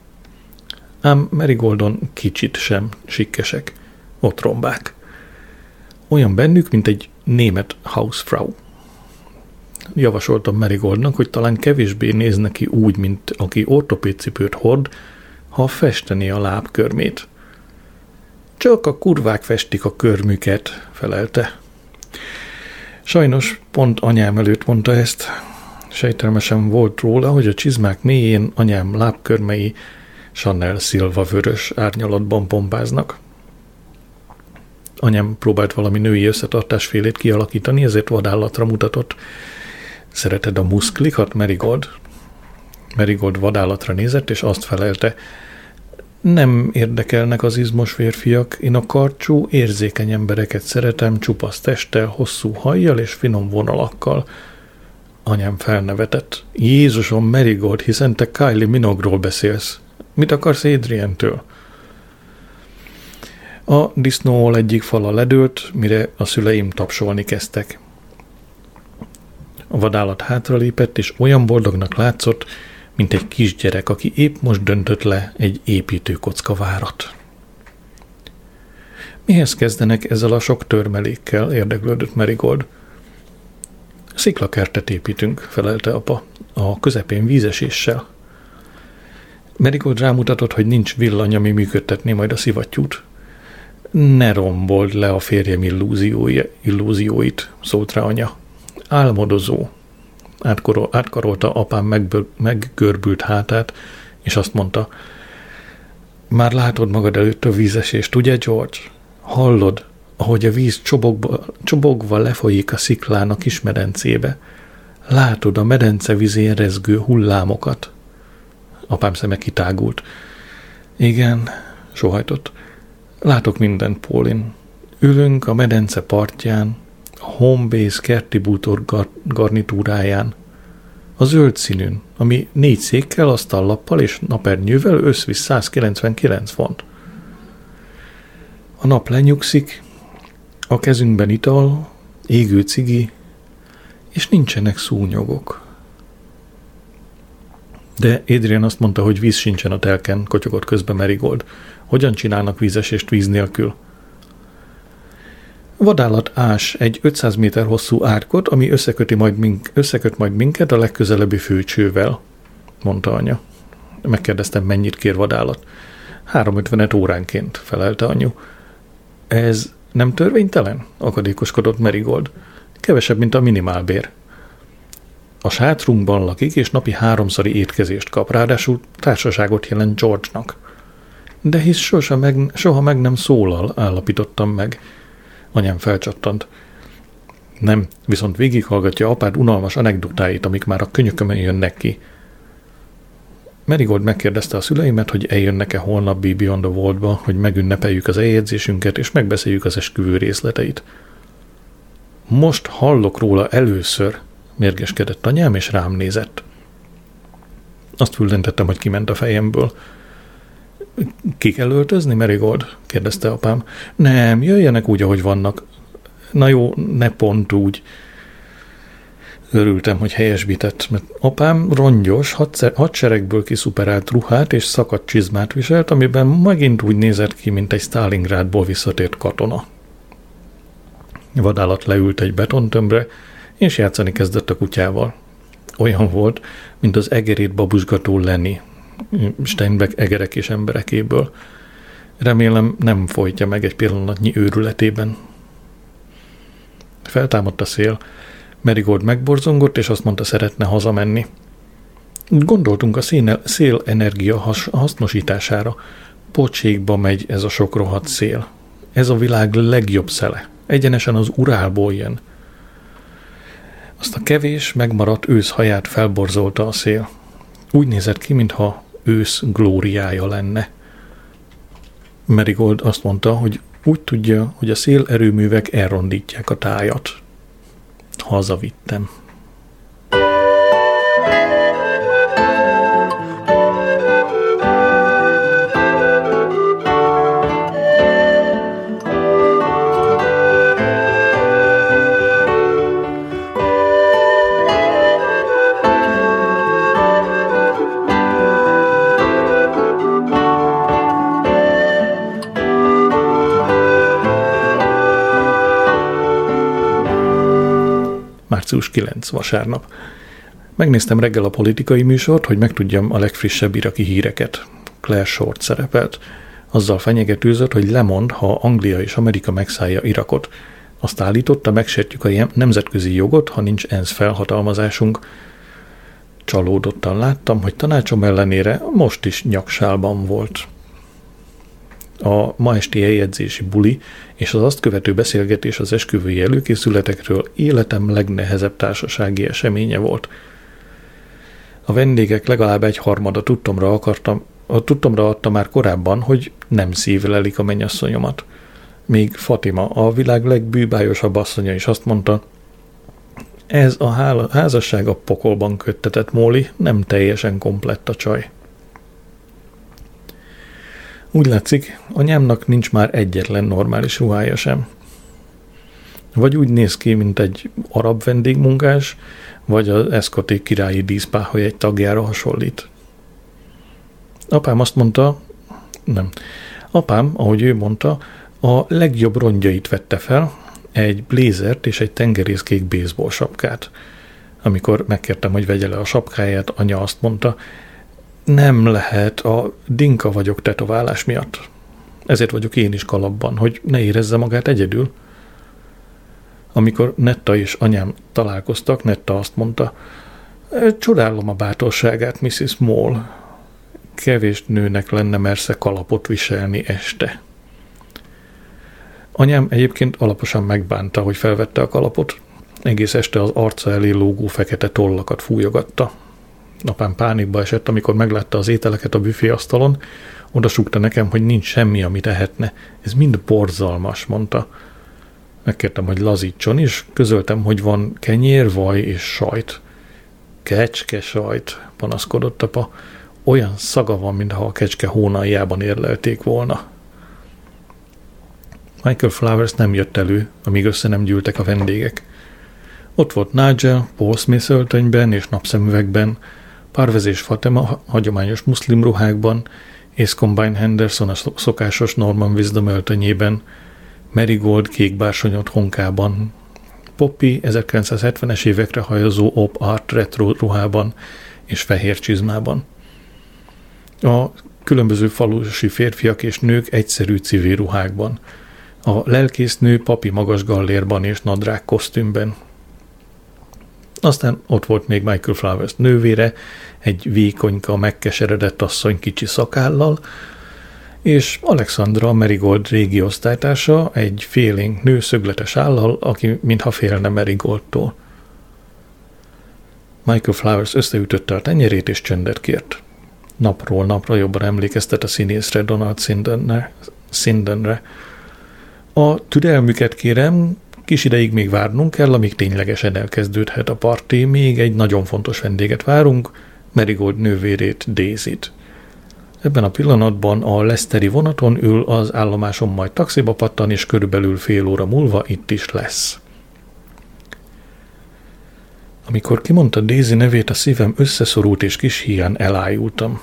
Ám Marigoldon kicsit sem sikkesek. Ott rombák. Olyan bennük, mint egy német Hausfrau. Javasoltam Marigoldnak, hogy talán kevésbé néz neki úgy, mint aki ortopédcipőt hord, ha festeni a lábkörmét. Csak a kurvák festik a körmüket, felelte. Sajnos pont anyám előtt mondta ezt. Sejtelmesen volt róla, hogy a csizmák mélyén anyám lábkörmei Chanel szilva vörös árnyalatban bombáznak. Anyám próbált valami női összetartásfélét kialakítani, ezért vadállatra mutatott. Szereted a muszklikat, Merigold? Merigold vadállatra nézett, és azt felelte, nem érdekelnek az izmos férfiak, én a karcsú, érzékeny embereket szeretem csupasz testtel, hosszú hajjal és finom vonalakkal. Anyám felnevetett. Jézusom, Merigold, hiszen te Kylie Minogról beszélsz. Mit akarsz Adrientől? A disznóol egyik fala ledőlt, mire a szüleim tapsolni kezdtek. A vadállat hátralépett, és olyan boldognak látszott, mint egy kisgyerek, aki épp most döntött le egy építőkocka várat. Mihez kezdenek ezzel a sok törmelékkel, érdeklődött Merigold. Sziklakertet építünk, felelte apa, a közepén vízeséssel. Merigold rámutatott, hogy nincs villany, ami működtetné majd a szivattyút. Ne rombold le a férjem illúzióit, szólt rá anya. Álmodozó, átkorol, átkarolta apám megből, meggörbült hátát, és azt mondta, már látod magad előtt a vízesést, ugye, George? Hallod, ahogy a víz csobogva, csobogva lefolyik a sziklán a kis medencébe. Látod a medence vizén rezgő hullámokat. Apám szeme kitágult. Igen, sohajtott. Látok mindent, Paulin. Ülünk a medence partján, Homebase kerti bútor gar- garnitúráján, a zöld színűn, ami négy székkel, asztallappal és napernyővel összvisz 199 font. A nap lenyugszik, a kezünkben ital, égő cigi, és nincsenek szúnyogok. De Adrian azt mondta, hogy víz sincsen a telken, kotyogott közben Merigold. Hogyan csinálnak vízesést víz nélkül? Vadállat ás egy 500 méter hosszú árkot, ami összeköti majd mink, összeköt majd minket a legközelebbi főcsővel, mondta anya. Megkérdeztem, mennyit kér vadállat. 350 óránként, felelte anyu. Ez nem törvénytelen? akadékoskodott Merigold. Kevesebb, mint a minimálbér. A sátrunkban lakik, és napi háromszori étkezést kap, ráadásul társaságot jelent George-nak. De hisz soha meg, soha meg nem szólal, állapítottam meg. Anyám felcsattant. Nem, viszont végighallgatja apád unalmas anekdotáit, amik már a könyökömön jönnek ki. Merigold megkérdezte a szüleimet, hogy eljönnek-e holnap Be Beyond the Worldba, hogy megünnepeljük az eljegyzésünket, és megbeszéljük az esküvő részleteit. Most hallok róla először, mérgeskedett anyám, és rám nézett. Azt füldentettem, hogy kiment a fejemből. Ki kell öltözni, Merigold? kérdezte apám. Nem, jöjjenek úgy, ahogy vannak. Na jó, ne pont úgy. Örültem, hogy helyesbített, mert apám rongyos, hadseregből kiszuperált ruhát és szakadt csizmát viselt, amiben megint úgy nézett ki, mint egy Stalingrádból visszatért katona. Vadállat leült egy betontömbre, és játszani kezdett a kutyával. Olyan volt, mint az egerét babusgató Lenny, Steinbeck egerek és emberekéből. Remélem nem folytja meg egy pillanatnyi őrületében. Feltámadt a szél, Merigold megborzongott, és azt mondta, szeretne hazamenni. Gondoltunk a szél, szél energia has, hasznosítására. Pocsékba megy ez a sok rohadt szél. Ez a világ legjobb szele. Egyenesen az urálból jön. Azt a kevés, megmaradt őszhaját felborzolta a szél. Úgy nézett ki, mintha ősz glóriája lenne. Merigold azt mondta, hogy úgy tudja, hogy a szélerőművek elrondítják a tájat. Hazavittem. Március 9 vasárnap. Megnéztem reggel a politikai műsort, hogy megtudjam a legfrissebb iraki híreket. Claire Short szerepelt. Azzal fenyegetőzött, hogy lemond, ha Anglia és Amerika megszállja Irakot. Azt állította, megsértjük a nemzetközi jogot, ha nincs ENSZ felhatalmazásunk. Csalódottan láttam, hogy tanácsom ellenére most is nyaksálban volt a ma esti eljegyzési buli és az azt követő beszélgetés az esküvői előkészületekről életem legnehezebb társasági eseménye volt. A vendégek legalább egy harmada tudtomra akartam, a tudtomra adta már korábban, hogy nem szívlelik a mennyasszonyomat. Még Fatima, a világ legbűbájosabb asszonya is azt mondta, ez a házasság a pokolban köttetett Móli, nem teljesen komplett a csaj. Úgy látszik, anyámnak nincs már egyetlen normális ruhája sem. Vagy úgy néz ki, mint egy arab vendégmunkás, vagy az eszkoti királyi díszpáholy egy tagjára hasonlít. Apám azt mondta, nem, apám, ahogy ő mondta, a legjobb rongyait vette fel, egy blézert és egy tengerészkék baseball sapkát. Amikor megkértem, hogy vegye le a sapkáját, anya azt mondta, nem lehet, a dinka vagyok tetoválás miatt. Ezért vagyok én is kalapban, hogy ne érezze magát egyedül. Amikor Netta és anyám találkoztak, Netta azt mondta, csodálom a bátorságát, Mrs. Moll. Kevés nőnek lenne mersze kalapot viselni este. Anyám egyébként alaposan megbánta, hogy felvette a kalapot. Egész este az arca elé lógó fekete tollakat fújogatta. Apám pánikba esett, amikor meglátta az ételeket a asztalon, oda súgta nekem, hogy nincs semmi, amit ehetne. Ez mind borzalmas, mondta. Megkértem, hogy lazítson, és közöltem, hogy van kenyér, vaj és sajt. Kecske sajt, panaszkodott apa. Olyan szaga van, mintha a kecske hónaljában érlelték volna. Michael Flowers nem jött elő, amíg össze nem gyűltek a vendégek. Ott volt Nigel, Paul Smith öltönyben és napszemüvegben, Parvez és Fatima hagyományos muszlim ruhákban, és Combine Henderson a szokásos Norman Wisdom öltönyében, Marigold kékbársony honkában, Poppy 1970-es évekre hajazó Op Art retro ruhában és fehér csizmában. A különböző falusi férfiak és nők egyszerű civil ruhákban. A lelkésznő papi magas gallérban és nadrág kosztümben. Aztán ott volt még Michael Flowers nővére, egy vékonyka, megkeseredett asszony kicsi szakállal, és Alexandra Merigold régi osztálytársa egy félénk nő szögletes állal, aki mintha félne Merigoldtól. Michael Flowers összeütötte a tenyerét és csöndet kért. Napról napra jobban emlékeztet a színészre Donald Sindenre. Sindenre. A türelmüket kérem, kis ideig még várnunk kell, amíg ténylegesen elkezdődhet a parti, még egy nagyon fontos vendéget várunk, Merigold nővérét, Daisy-t. Ebben a pillanatban a Leszteri vonaton ül, az állomáson majd taxiba pattan, és körülbelül fél óra múlva itt is lesz. Amikor kimondta Daisy nevét, a szívem összeszorult és kis hián elájultam.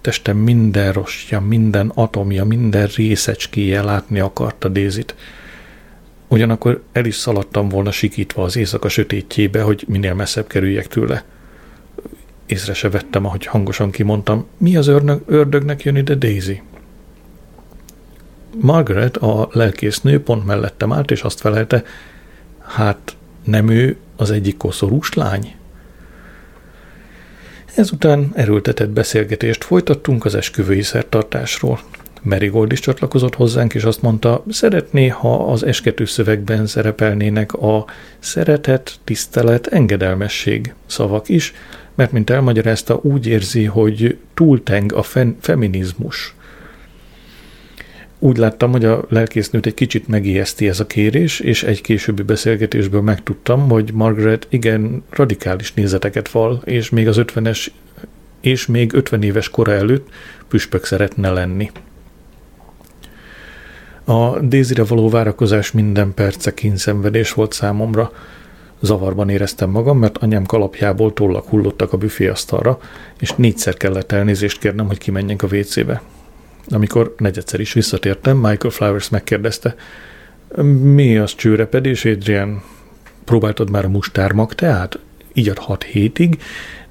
Testem minden rostja, minden atomja, minden részecskéje látni akarta Dézit. Ugyanakkor el is szaladtam volna sikítva az éjszaka sötétjébe, hogy minél messzebb kerüljek tőle. Észre se vettem, ahogy hangosan kimondtam, mi az ördög, ördögnek jön ide Daisy? Margaret, a lelkésznő pont mellettem állt, és azt felelte, hát nem ő az egyik koszorús lány? Ezután erőltetett beszélgetést folytattunk az esküvői szertartásról. Marigold is csatlakozott hozzánk, és azt mondta, szeretné, ha az eskető szövegben szerepelnének a szeretet, tisztelet, engedelmesség szavak is, mert mint elmagyarázta, úgy érzi, hogy túlteng a fen- feminizmus. Úgy láttam, hogy a lelkésznőt egy kicsit megijeszti ez a kérés, és egy későbbi beszélgetésből megtudtam, hogy Margaret igen radikális nézeteket val, és még az 50-es és még 50 éves kora előtt püspök szeretne lenni. A Dézire való várakozás minden perce kínszenvedés volt számomra. Zavarban éreztem magam, mert anyám kalapjából tollak hullottak a büféasztalra, és négyszer kellett elnézést kérnem, hogy kimenjek a WC-be. Amikor negyedszer is visszatértem, Michael Flowers megkérdezte, mi az csőrepedés, Adrian? Próbáltad már a mustármag teát? Így ad hat hétig,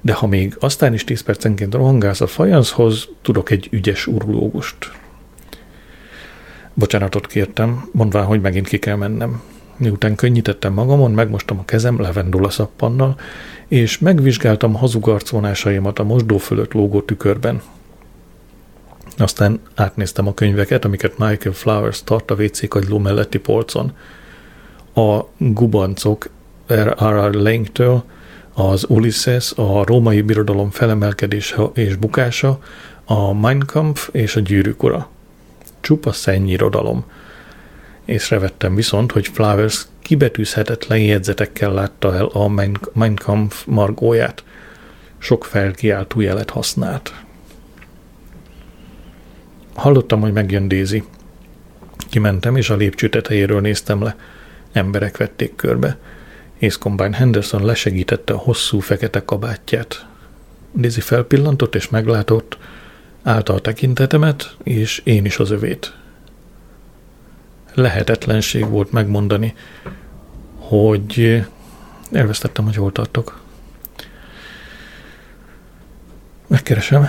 de ha még aztán is tíz percenként rohangálsz a fajanszhoz, tudok egy ügyes urológust. Bocsánatot kértem, mondván, hogy megint ki kell mennem. Miután könnyítettem magamon, megmostam a kezem levendula szappannal, és megvizsgáltam hazugarcvonásaimat a mosdó fölött lógó tükörben. Aztán átnéztem a könyveket, amiket Michael Flowers tart a WC kagyló melletti polcon. A gubancok R.R. Langtől, az Ulysses, a római birodalom felemelkedése és bukása, a Mein Kampf és a gyűrűk ura. Csupa szennyírodalom. Észrevettem viszont, hogy Flowers kibetűzhetetlen jegyzetekkel látta el a mein Kampf margóját. Sok felkiáltó jelet használt. Hallottam, hogy megjön Daisy. Kimentem, és a lépcső tetejéről néztem le. Emberek vették körbe. Ace Combine Henderson lesegítette a hosszú fekete kabátját. Daisy felpillantott és meglátott, állta a tekintetemet, és én is az övét. Lehetetlenség volt megmondani, hogy elvesztettem, hogy hol tartok. Megkeresem,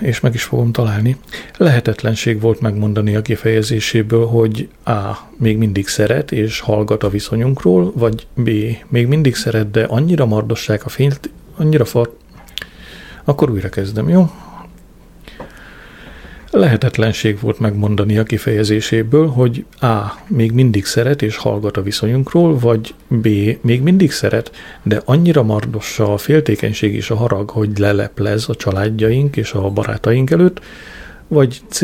és meg is fogom találni. Lehetetlenség volt megmondani a kifejezéséből, hogy A. még mindig szeret és hallgat a viszonyunkról, vagy B. még mindig szeret, de annyira mardossák a fényt, annyira far... Akkor újra kezdem, jó? Lehetetlenség volt megmondani a kifejezéséből, hogy A. még mindig szeret és hallgat a viszonyunkról, vagy B. még mindig szeret, de annyira mardossa a féltékenység és a harag, hogy leleplez a családjaink és a barátaink előtt, vagy C.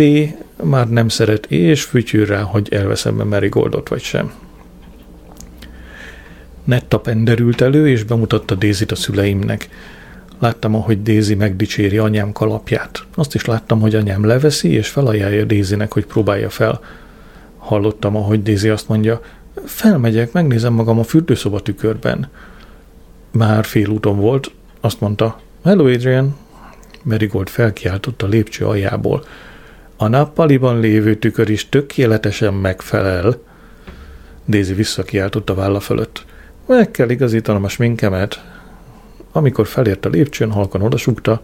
már nem szeret és fütyül rá, hogy elveszem be Marigoldot vagy sem. Netta penderült elő, és bemutatta Dézit a szüleimnek. Láttam, ahogy Dézi megdicséri anyám kalapját. Azt is láttam, hogy anyám leveszi, és felajánlja Dézinek, hogy próbálja fel. Hallottam, ahogy Dézi azt mondja, felmegyek, megnézem magam a fürdőszoba tükörben. Már félúton volt, azt mondta, Hello Adrian, Marigold felkiáltott a lépcső aljából. A nappaliban lévő tükör is tökéletesen megfelel. Daisy visszakiáltott a válla fölött. Meg kell igazítanom a sminkemet. Amikor felért a lépcsőn, halkan odasugta,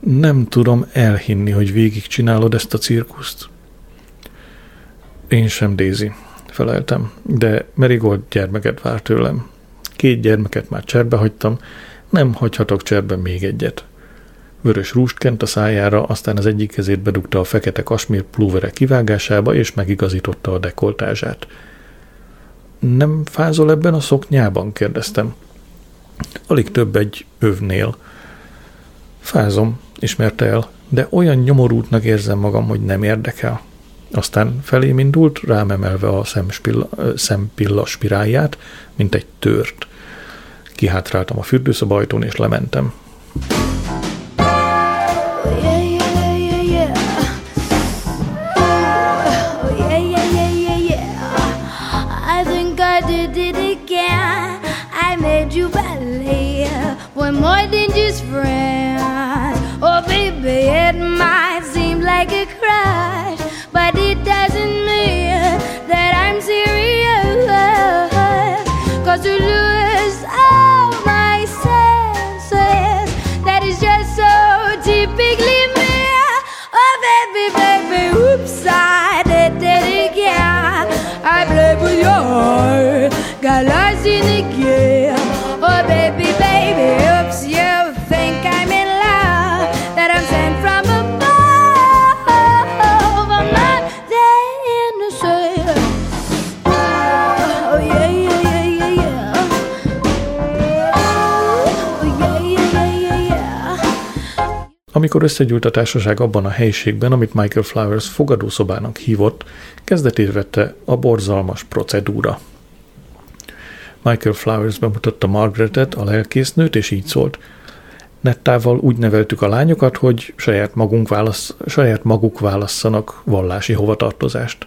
nem tudom elhinni, hogy végig csinálod ezt a cirkuszt. Én sem, Daisy, feleltem, de Marigold gyermeket vár tőlem. Két gyermeket már cserbe hagytam, nem hagyhatok cserbe még egyet. Vörös rúst kent a szájára, aztán az egyik kezét bedugta a fekete kasmír plúvere kivágásába, és megigazította a dekoltázsát. Nem fázol ebben a szoknyában? kérdeztem. Alig több egy övnél. Fázom, ismerte el, de olyan nyomorútnak érzem magam, hogy nem érdekel. Aztán felém indult, rám emelve a szempilla, szempilla spirálját, mint egy tört. Kihátráltam a fürdőszoba ajtón, és lementem. best friend. Amikor összegyűlt a társaság abban a helyiségben, amit Michael Flowers fogadószobának hívott, kezdetét vette a borzalmas procedúra. Michael Flowers bemutatta Margaretet, a lelkésznőt, és így szólt. Nettával úgy neveltük a lányokat, hogy saját, magunk válasz, saját maguk válasszanak vallási hovatartozást.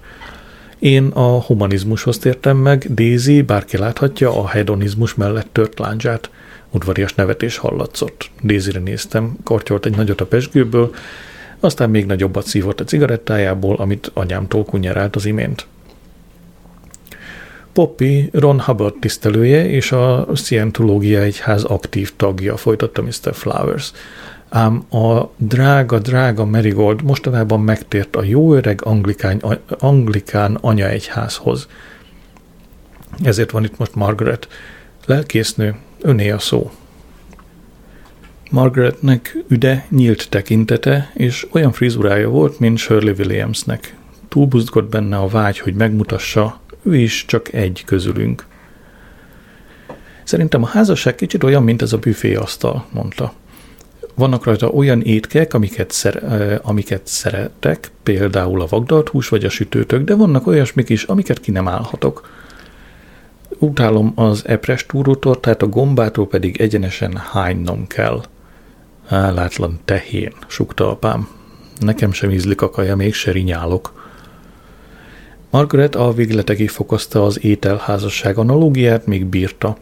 Én a humanizmushoz tértem meg, Daisy, bárki láthatja, a hedonizmus mellett tört láncsát – Udvarias nevetés hallatszott. Dézire néztem, kortyolt egy nagyot a pesgőből, aztán még nagyobbat szívott a cigarettájából, amit anyámtól kunyerált az imént. Poppy Ron Hubbard tisztelője és a Scientológia egyház aktív tagja, folytatta Mr. Flowers. Ám a drága, drága Marigold mostanában megtért a jó öreg anglikán, anglikán anyaegyházhoz. Ezért van itt most Margaret, lelkésznő, öné a szó. Margaretnek üde, nyílt tekintete, és olyan frizurája volt, mint Shirley Williamsnek. Túlbuzgott benne a vágy, hogy megmutassa, ő is csak egy közülünk. Szerintem a házasság kicsit olyan, mint ez a büféasztal, mondta. Vannak rajta olyan étkek, amiket, szer, amiket szeretek, például a vagdalt hús vagy a sütőtök, de vannak olyasmik is, amiket ki nem állhatok utálom az epres túrótortát, a gombától pedig egyenesen hánynom kell. Állátlan tehén, sukta apám. Nekem sem ízlik a kaja, még se rinyálok. Margaret a végletekig fokozta az ételházasság analógiát, még bírta.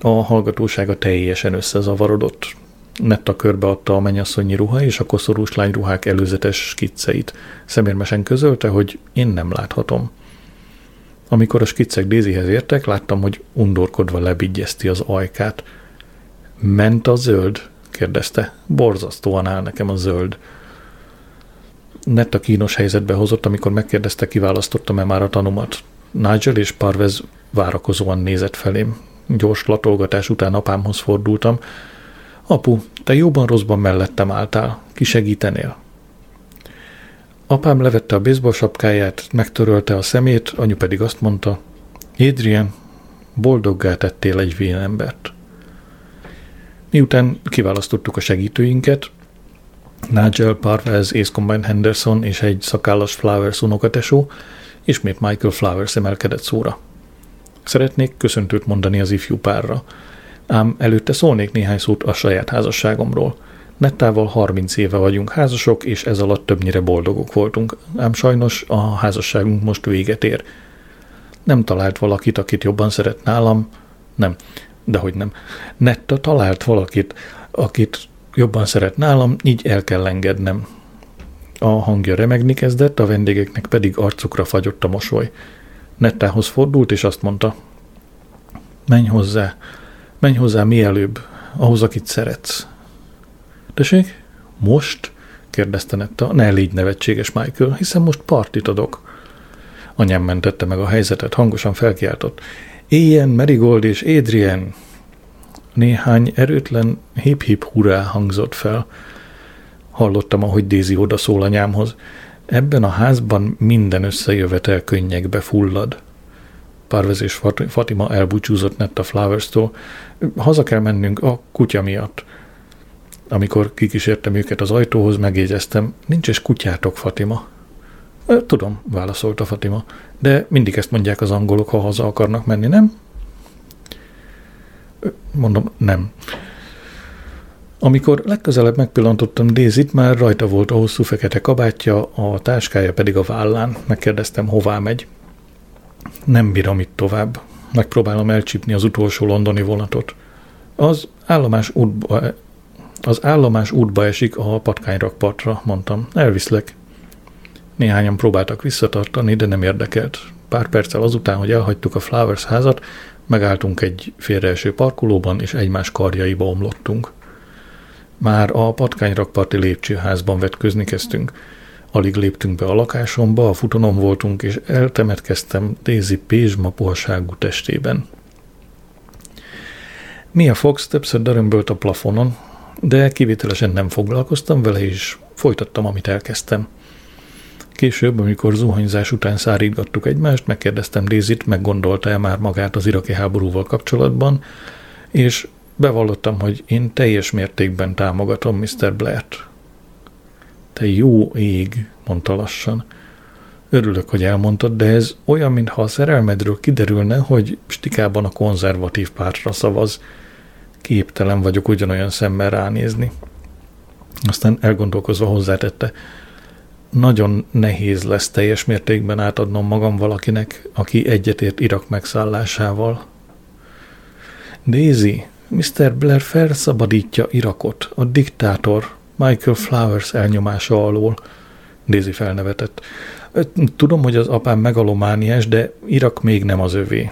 A hallgatósága teljesen összezavarodott. Netta körbeadta a mennyasszonyi ruha és a koszorús lányruhák előzetes skicceit. Szemérmesen közölte, hogy én nem láthatom. Amikor a skiccek Dézihez értek, láttam, hogy undorkodva lebigyezti az ajkát. Ment a zöld? kérdezte. Borzasztóan áll nekem a zöld. Netta kínos helyzetbe hozott, amikor megkérdezte, kiválasztottam-e már a tanumat. Nigel és Parvez várakozóan nézett felém. Gyors latolgatás után apámhoz fordultam. Apu, te jóban rosszban mellettem álltál. Ki segítenél? Apám levette a baseball sapkáját, megtörölte a szemét, anyu pedig azt mondta, Adrian, boldoggá tettél egy vén embert. Miután kiválasztottuk a segítőinket, Nigel Parvez, Ace Combine Henderson és egy szakállas Flowers unokatesó, ismét Michael Flowers emelkedett szóra. Szeretnék köszöntőt mondani az ifjú párra. Ám előtte szólnék néhány szót a saját házasságomról. Nettával 30 éve vagyunk házasok, és ez alatt többnyire boldogok voltunk, ám sajnos a házasságunk most véget ér. Nem talált valakit, akit jobban szeret nálam, nem, de hogy nem. Netta talált valakit, akit jobban szeret nálam, így el kell engednem. A hangja remegni kezdett, a vendégeknek pedig arcukra fagyott a mosoly. Nettához fordult, és azt mondta, menj hozzá, menj hozzá mielőbb, ahhoz, akit szeretsz. Tessék? Most? kérdezte Netta. Ne légy nevetséges, Michael, hiszen most partit adok. Anyám mentette meg a helyzetet, hangosan felkiáltott. Éljen Marigold és Adrian! Néhány erőtlen hip-hip hurrá hangzott fel. Hallottam, ahogy Daisy oda szól anyámhoz. Ebben a házban minden összejövetel könnyekbe fullad. Parvez és Fatima elbúcsúzott Netta Flowers-tól. Haza kell mennünk a kutya miatt. Amikor kikísértem őket az ajtóhoz, megjegyeztem, nincs is kutyátok, Fatima. Tudom, válaszolta Fatima, de mindig ezt mondják az angolok, ha haza akarnak menni, nem? Mondom, nem. Amikor legközelebb megpillantottam Dézit, már rajta volt a hosszú fekete kabátja, a táskája pedig a vállán. Megkérdeztem, hová megy. Nem bírom itt tovább. Megpróbálom elcsípni az utolsó londoni vonatot. Az állomás útba, az állomás útba esik a patkányrakpartra, mondtam. Elviszlek. Néhányan próbáltak visszatartani, de nem érdekelt. Pár perccel azután, hogy elhagytuk a Flowers házat, megálltunk egy félreeső parkolóban, és egymás karjaiba omlottunk. Már a patkányrakparti lépcsőházban vetközni kezdtünk. Alig léptünk be a lakásomba, a futonon voltunk, és eltemetkeztem Daisy pézsma puhaságú testében. Mia Fox többször dörömbölt a plafonon, de kivételesen nem foglalkoztam vele, és folytattam, amit elkezdtem. Később, amikor zuhanyzás után szárítgattuk egymást, megkérdeztem Dézit, meggondolta-e már magát az iraki háborúval kapcsolatban, és bevallottam, hogy én teljes mértékben támogatom Mr. Blair-t. Te jó ég, mondta lassan. Örülök, hogy elmondtad, de ez olyan, mintha a szerelmedről kiderülne, hogy stikában a konzervatív pártra szavaz. Képtelen vagyok ugyanolyan szemmel ránézni. Aztán elgondolkozva hozzátette, nagyon nehéz lesz teljes mértékben átadnom magam valakinek, aki egyetért Irak megszállásával. Daisy, Mr. Blair felszabadítja Irakot, a diktátor Michael Flowers elnyomása alól. Daisy felnevetett. Tudom, hogy az apám megalomániás, de Irak még nem az övé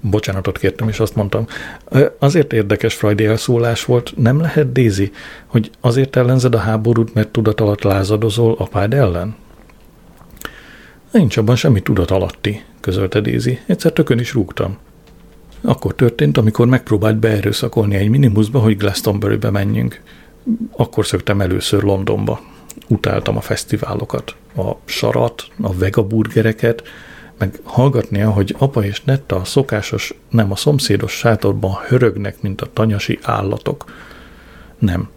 bocsánatot kértem, és azt mondtam, azért érdekes Friday elszólás volt, nem lehet, Daisy, hogy azért ellenzed a háborút, mert tudat alatt lázadozol apád ellen? Nincs abban semmi tudat alatti, közölte Daisy. Egyszer tökön is rúgtam. Akkor történt, amikor megpróbált beerőszakolni egy minimuszba, hogy Glastonbury-be menjünk. Akkor szöktem először Londonba. Utáltam a fesztiválokat, a sarat, a vegaburgereket, meg hallgatnia, hogy apa és Netta a szokásos, nem a szomszédos sátorban hörögnek, mint a tanyasi állatok. Nem.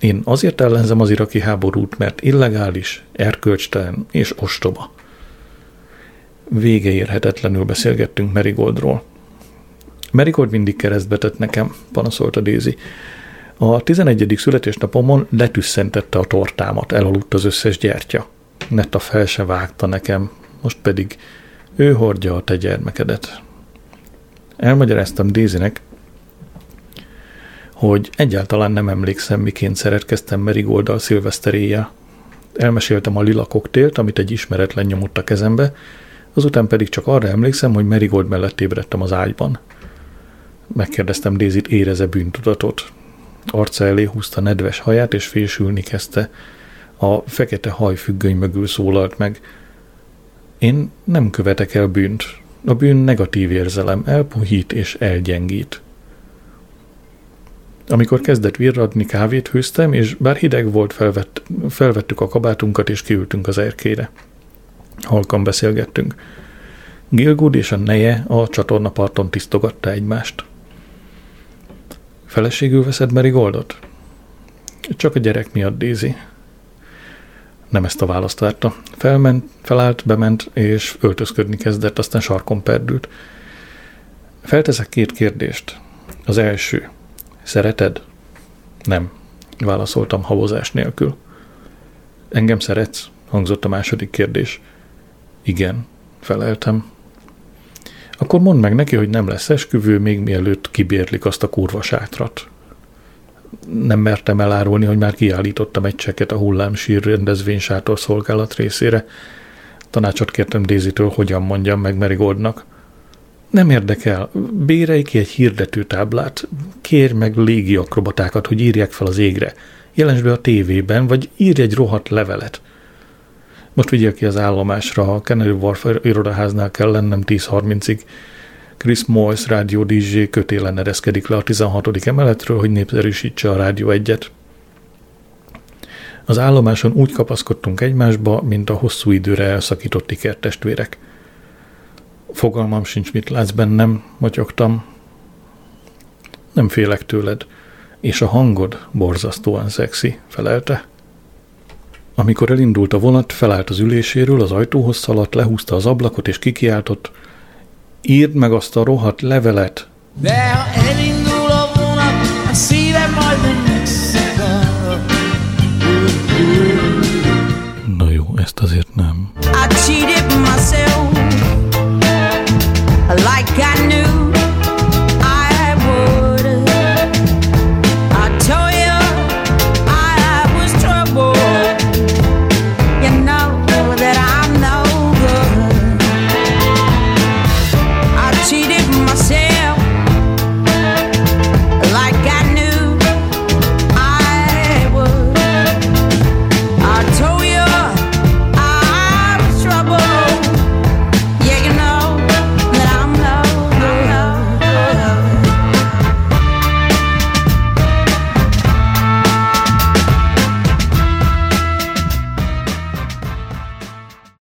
Én azért ellenzem az iraki háborút, mert illegális, erkölcstelen és ostoba. Vége érhetetlenül beszélgettünk Merigoldról. Merigold mindig keresztbe tett nekem, panaszolta Daisy. A 11. születésnapomon letüsszentette a tortámat, elaludt az összes gyertya. Netta fel se vágta nekem, most pedig ő hordja a te gyermekedet. Elmagyaráztam Dézinek, hogy egyáltalán nem emlékszem, miként szeretkeztem Merigolddal szilveszteréjel. Elmeséltem a lila koktélt, amit egy ismeretlen nyomott a kezembe, azután pedig csak arra emlékszem, hogy Merigold mellett ébredtem az ágyban. Megkérdeztem Dézit, éreze bűntudatot. Arca elé húzta nedves haját, és fésülni kezdte. A fekete haj függöny mögül szólalt meg – én nem követek el bűnt. A bűn negatív érzelem, elpuhít és elgyengít. Amikor kezdett virradni, kávét hőztem, és bár hideg volt, felvett, felvettük a kabátunkat, és kiültünk az erkére. Halkan beszélgettünk. Gilgud és a neje a csatornaparton tisztogatta egymást. Feleségül veszed Marigoldot? Csak a gyerek miatt, Daisy nem ezt a választ várta. Felment, felállt, bement, és öltözködni kezdett, aztán sarkon perdült. Felteszek két kérdést. Az első. Szereted? Nem. Válaszoltam havozás nélkül. Engem szeretsz? Hangzott a második kérdés. Igen, feleltem. Akkor mondd meg neki, hogy nem lesz esküvő, még mielőtt kibérlik azt a kurva sátrat. Nem mertem elárulni, hogy már kiállítottam egy cseket a hullámsír rendezvénysátor szolgálat részére. Tanácsot kértem Dézitől, hogyan mondjam meg Merigoldnak. Nem érdekel, bérelj ki egy hirdető táblát, kérj meg légi akrobatákat, hogy írják fel az égre. Jelensd be a tévében, vagy írj egy rohadt levelet. Most vigyél ki az állomásra, a Kennedy Wharf irodaháznál kell lennem 10.30-ig. Chris Moyes rádió DJ kötélen ereszkedik le a 16. emeletről, hogy népszerűsítse a rádió egyet. Az állomáson úgy kapaszkodtunk egymásba, mint a hosszú időre elszakított ikertestvérek. Fogalmam sincs, mit látsz bennem, motyogtam. Nem félek tőled, és a hangod borzasztóan szexi, felelte. Amikor elindult a vonat, felállt az üléséről, az ajtóhoz szaladt, lehúzta az ablakot és kikiáltott írd meg azt a rohadt levelet. De ha elindul a vonat, a szívem majdnem Na jó, ezt azért nem. I cheated myself like I knew